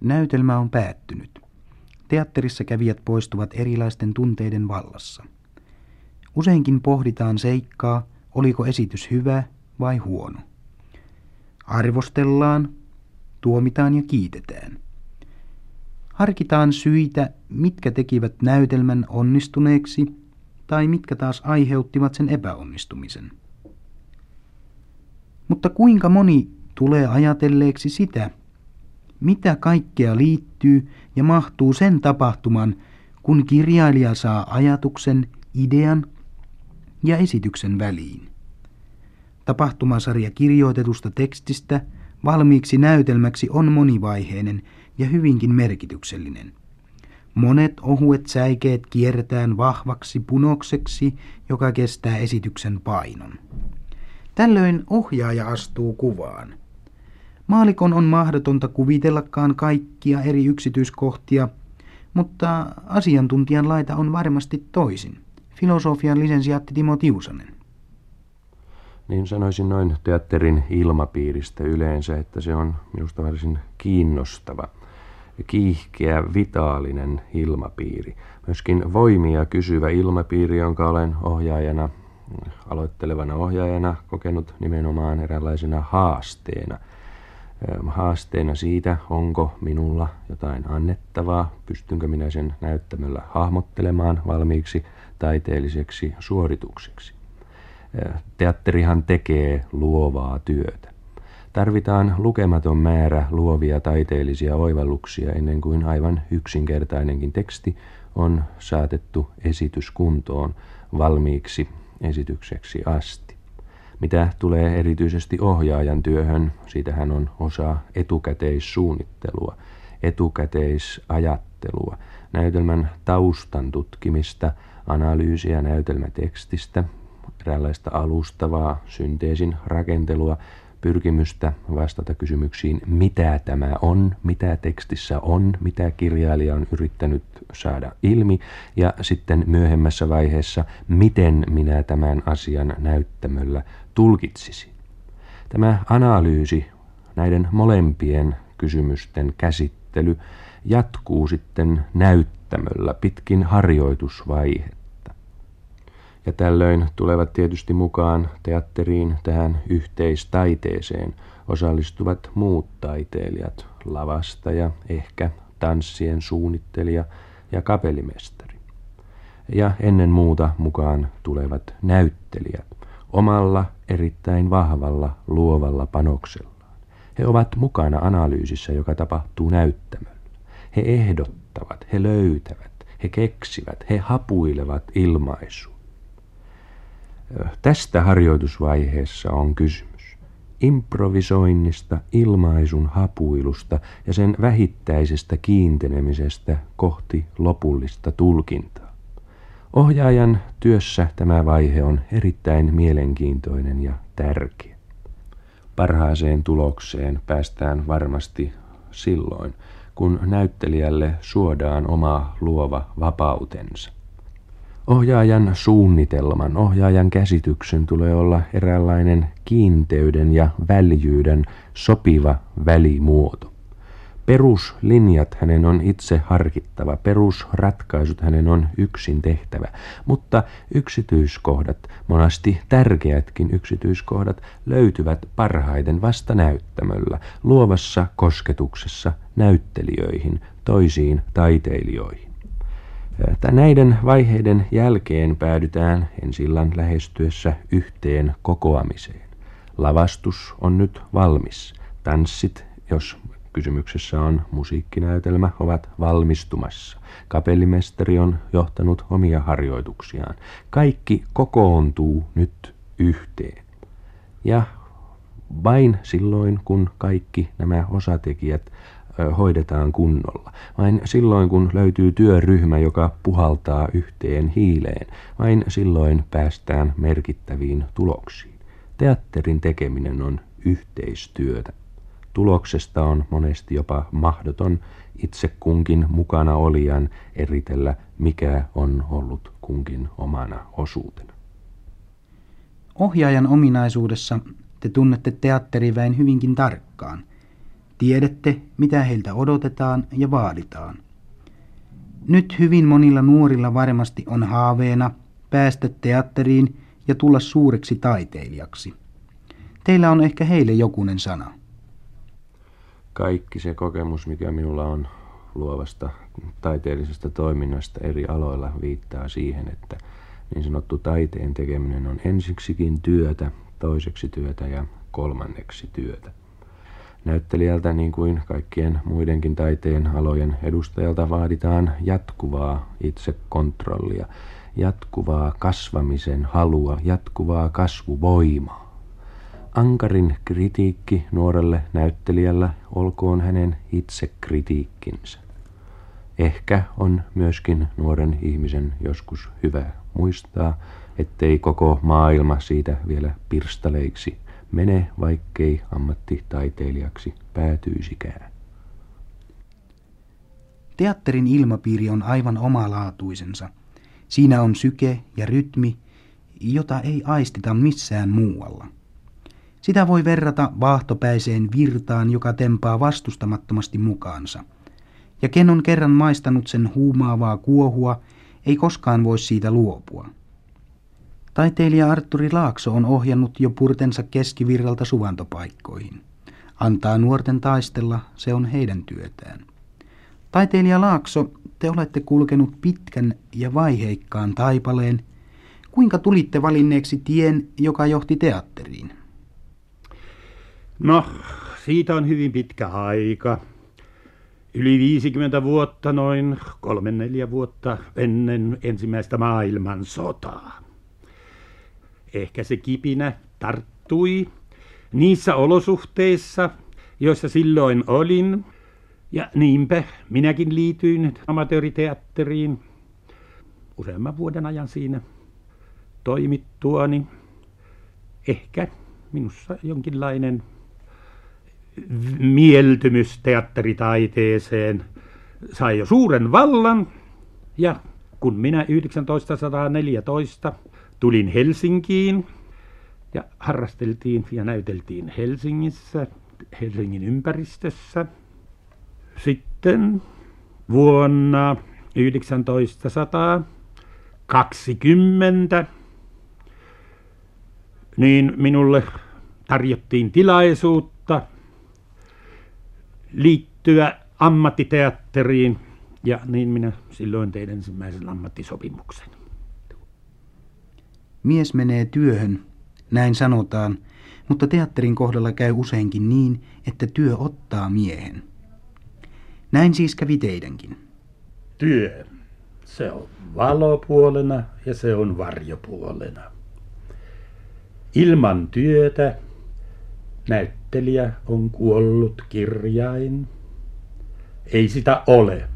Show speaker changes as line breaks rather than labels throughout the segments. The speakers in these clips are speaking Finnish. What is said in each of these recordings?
Näytelmä on päättynyt. Teatterissa kävijät poistuvat erilaisten tunteiden vallassa. Useinkin pohditaan seikkaa, oliko esitys hyvä vai huono. Arvostellaan, tuomitaan ja kiitetään. Harkitaan syitä, mitkä tekivät näytelmän onnistuneeksi tai mitkä taas aiheuttivat sen epäonnistumisen. Mutta kuinka moni tulee ajatelleeksi sitä, mitä kaikkea liittyy ja mahtuu sen tapahtuman, kun kirjailija saa ajatuksen, idean ja esityksen väliin. Tapahtumasarja kirjoitetusta tekstistä valmiiksi näytelmäksi on monivaiheinen ja hyvinkin merkityksellinen. Monet ohuet säikeet kierretään vahvaksi punokseksi, joka kestää esityksen painon. Tällöin ohjaaja astuu kuvaan. Maalikon on mahdotonta kuvitellakaan kaikkia eri yksityiskohtia, mutta asiantuntijan laita on varmasti toisin. Filosofian lisensiaatti Timo Tiusanen.
Niin sanoisin noin teatterin ilmapiiristä yleensä, että se on minusta varsin kiinnostava, kiihkeä, vitaalinen ilmapiiri. Myöskin voimia kysyvä ilmapiiri, jonka olen ohjaajana, aloittelevana ohjaajana kokenut nimenomaan eräänlaisena haasteena. Haasteena siitä, onko minulla jotain annettavaa, pystynkö minä sen näyttämöllä hahmottelemaan valmiiksi taiteelliseksi suoritukseksi. Teatterihan tekee luovaa työtä. Tarvitaan lukematon määrä luovia taiteellisia oivalluksia ennen kuin aivan yksinkertainenkin teksti on saatettu esityskuntoon valmiiksi esitykseksi asti. Mitä tulee erityisesti ohjaajan työhön, siitähän on osa etukäteissuunnittelua, etukäteisajattelua, näytelmän taustan tutkimista, analyysiä näytelmätekstistä, eräänlaista alustavaa synteesin rakentelua, pyrkimystä vastata kysymyksiin, mitä tämä on, mitä tekstissä on, mitä kirjailija on yrittänyt saada ilmi, ja sitten myöhemmässä vaiheessa, miten minä tämän asian näyttämöllä tulkitsisin. Tämä analyysi, näiden molempien kysymysten käsittely, jatkuu sitten näyttämöllä pitkin harjoitusvaihe. Ja tällöin tulevat tietysti mukaan teatteriin tähän yhteistaiteeseen osallistuvat muut taiteilijat, lavastaja, ehkä tanssien suunnittelija ja kapellimestari. Ja ennen muuta mukaan tulevat näyttelijät omalla erittäin vahvalla luovalla panoksellaan. He ovat mukana analyysissä, joka tapahtuu näyttämöllä. He ehdottavat, he löytävät, he keksivät, he hapuilevat ilmaisua. Tästä harjoitusvaiheessa on kysymys. Improvisoinnista, ilmaisun hapuilusta ja sen vähittäisestä kiintenemisestä kohti lopullista tulkintaa. Ohjaajan työssä tämä vaihe on erittäin mielenkiintoinen ja tärkeä. Parhaaseen tulokseen päästään varmasti silloin, kun näyttelijälle suodaan oma luova vapautensa. Ohjaajan suunnitelman, ohjaajan käsityksen tulee olla eräänlainen kiinteyden ja väljyyden sopiva välimuoto. Peruslinjat hänen on itse harkittava, perusratkaisut hänen on yksin tehtävä, mutta yksityiskohdat, monasti tärkeätkin yksityiskohdat, löytyvät parhaiten vasta näyttämöllä, luovassa kosketuksessa näyttelijöihin, toisiin taiteilijoihin. Näiden vaiheiden jälkeen päädytään ensillan lähestyessä yhteen kokoamiseen. Lavastus on nyt valmis. Tanssit, jos kysymyksessä on musiikkinäytelmä, ovat valmistumassa. Kapellimestari on johtanut omia harjoituksiaan. Kaikki kokoontuu nyt yhteen. Ja vain silloin, kun kaikki nämä osatekijät hoidetaan kunnolla. Vain silloin, kun löytyy työryhmä, joka puhaltaa yhteen hiileen, vain silloin päästään merkittäviin tuloksiin. Teatterin tekeminen on yhteistyötä. Tuloksesta on monesti jopa mahdoton itse kunkin mukana olijan eritellä, mikä on ollut kunkin omana osuutena.
Ohjaajan ominaisuudessa te tunnette teatteriväen hyvinkin tarkkaan – Tiedätte, mitä heiltä odotetaan ja vaaditaan. Nyt hyvin monilla nuorilla varmasti on haaveena päästä teatteriin ja tulla suureksi taiteilijaksi. Teillä on ehkä heille jokunen sana.
Kaikki se kokemus, mikä minulla on luovasta taiteellisesta toiminnasta eri aloilla, viittaa siihen, että niin sanottu taiteen tekeminen on ensiksikin työtä, toiseksi työtä ja kolmanneksi työtä. Näyttelijältä niin kuin kaikkien muidenkin taiteen alojen edustajalta vaaditaan jatkuvaa itsekontrollia, jatkuvaa kasvamisen halua, jatkuvaa kasvuvoimaa. Ankarin kritiikki nuorelle näyttelijällä olkoon hänen itsekritiikkinsä. Ehkä on myöskin nuoren ihmisen joskus hyvä muistaa, ettei koko maailma siitä vielä pirstaleiksi mene, vaikkei ammattitaiteilijaksi päätyisikään.
Teatterin ilmapiiri on aivan omalaatuisensa. Siinä on syke ja rytmi, jota ei aistita missään muualla. Sitä voi verrata vaahtopäiseen virtaan, joka tempaa vastustamattomasti mukaansa. Ja ken on kerran maistanut sen huumaavaa kuohua, ei koskaan voi siitä luopua. Taiteilija Arturi Laakso on ohjannut jo purtensa keskivirralta suvantopaikkoihin. Antaa nuorten taistella, se on heidän työtään. Taiteilija Laakso, te olette kulkenut pitkän ja vaiheikkaan taipaleen. Kuinka tulitte valinneeksi tien, joka johti teatteriin?
No, siitä on hyvin pitkä aika. Yli 50 vuotta, noin kolme neljä vuotta ennen ensimmäistä maailmansotaa. Ehkä se kipinä tarttui niissä olosuhteissa, joissa silloin olin. Ja niinpä minäkin liityin amatööriteatteriin useamman vuoden ajan siinä toimittuani. Ehkä minussa jonkinlainen mieltymys teatteritaiteeseen sai jo suuren vallan. Ja kun minä 1914 tulin Helsinkiin ja harrasteltiin ja näyteltiin Helsingissä, Helsingin ympäristössä. Sitten vuonna 1920 niin minulle tarjottiin tilaisuutta liittyä ammattiteatteriin ja niin minä silloin tein ensimmäisen ammattisopimuksen.
Mies menee työhön, näin sanotaan, mutta teatterin kohdalla käy useinkin niin, että työ ottaa miehen. Näin siis kävi teidänkin.
Työ. Se on valopuolena ja se on varjopuolena. Ilman työtä näyttelijä on kuollut kirjain. Ei sitä ole.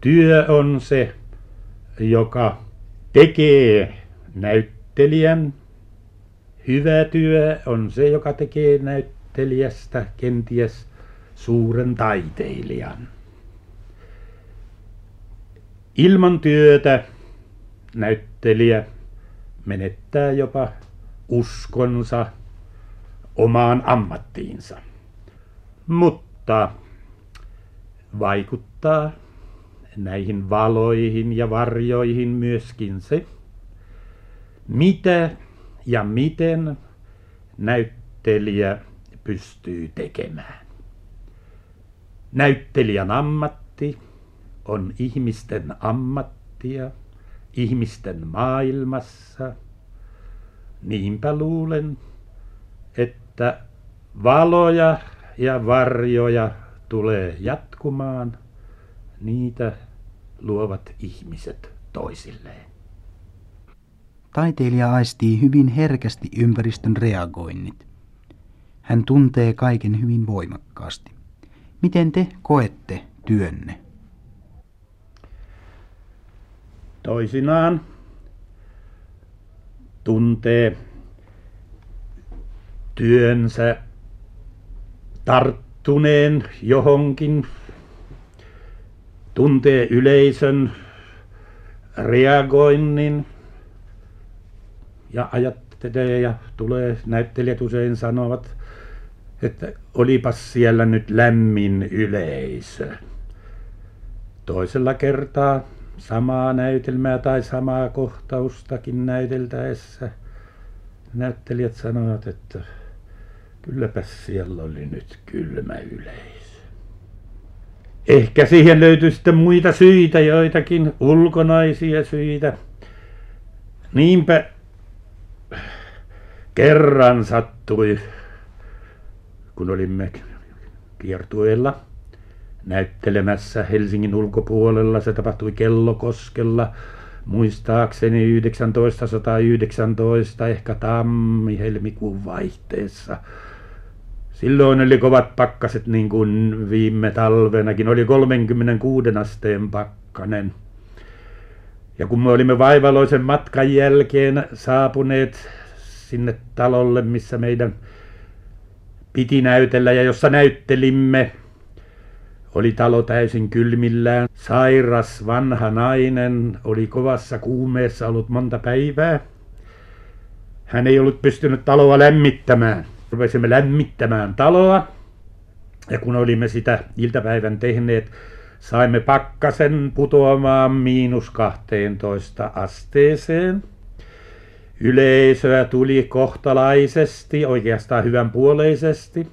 Työ on se, joka tekee näyttelijän. Hyvä työ on se, joka tekee näyttelijästä kenties suuren taiteilijan. Ilman työtä näyttelijä menettää jopa uskonsa omaan ammattiinsa. Mutta vaikuttaa näihin valoihin ja varjoihin myöskin se, mitä ja miten näyttelijä pystyy tekemään. Näyttelijän ammatti on ihmisten ammattia ihmisten maailmassa. Niinpä luulen, että valoja ja varjoja tulee jatkumaan. Niitä luovat ihmiset toisilleen.
Taiteilija aistii hyvin herkästi ympäristön reagoinnit. Hän tuntee kaiken hyvin voimakkaasti. Miten te koette työnne?
Toisinaan tuntee työnsä tarttuneen johonkin, tuntee yleisön reagoinnin ja ajattelee ja tulee näyttelijät usein sanovat, että olipas siellä nyt lämmin yleisö. Toisella kertaa samaa näytelmää tai samaa kohtaustakin näyteltäessä näyttelijät sanoivat, että kylläpäs siellä oli nyt kylmä yleisö. Ehkä siihen löytyi sitten muita syitä, joitakin ulkonaisia syitä. Niinpä kerran sattui, kun olimme kiertueella näyttelemässä Helsingin ulkopuolella. Se tapahtui Kellokoskella muistaakseni 1919, ehkä tammi-helmikuun vaihteessa. Silloin oli kovat pakkaset niin kuin viime talvenakin. Oli 36 asteen pakkanen. Ja kun me olimme vaivaloisen matkan jälkeen saapuneet sinne talolle, missä meidän piti näytellä ja jossa näyttelimme, oli talo täysin kylmillään. Sairas vanha nainen oli kovassa kuumeessa ollut monta päivää. Hän ei ollut pystynyt taloa lämmittämään. Rupesimme lämmittämään taloa. Ja kun olimme sitä iltapäivän tehneet, saimme pakkasen putoamaan miinus 12 asteeseen. Yleisöä tuli kohtalaisesti, oikeastaan hyvänpuoleisesti.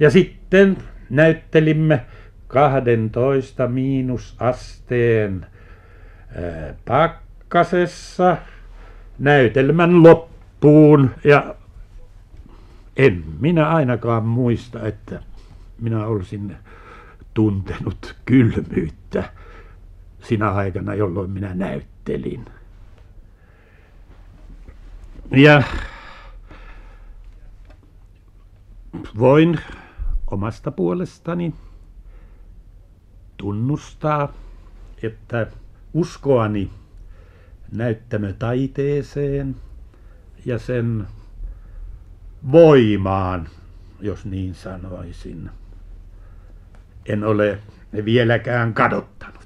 Ja sitten näyttelimme 12 miinusasteen pakkasessa näytelmän loppuun ja en minä ainakaan muista, että minä olisin tuntenut kylmyyttä sinä aikana, jolloin minä näyttelin. Ja voin omasta puolestani tunnustaa, että uskoani näyttämötaiteeseen ja sen voimaan, jos niin sanoisin, en ole vieläkään kadottanut.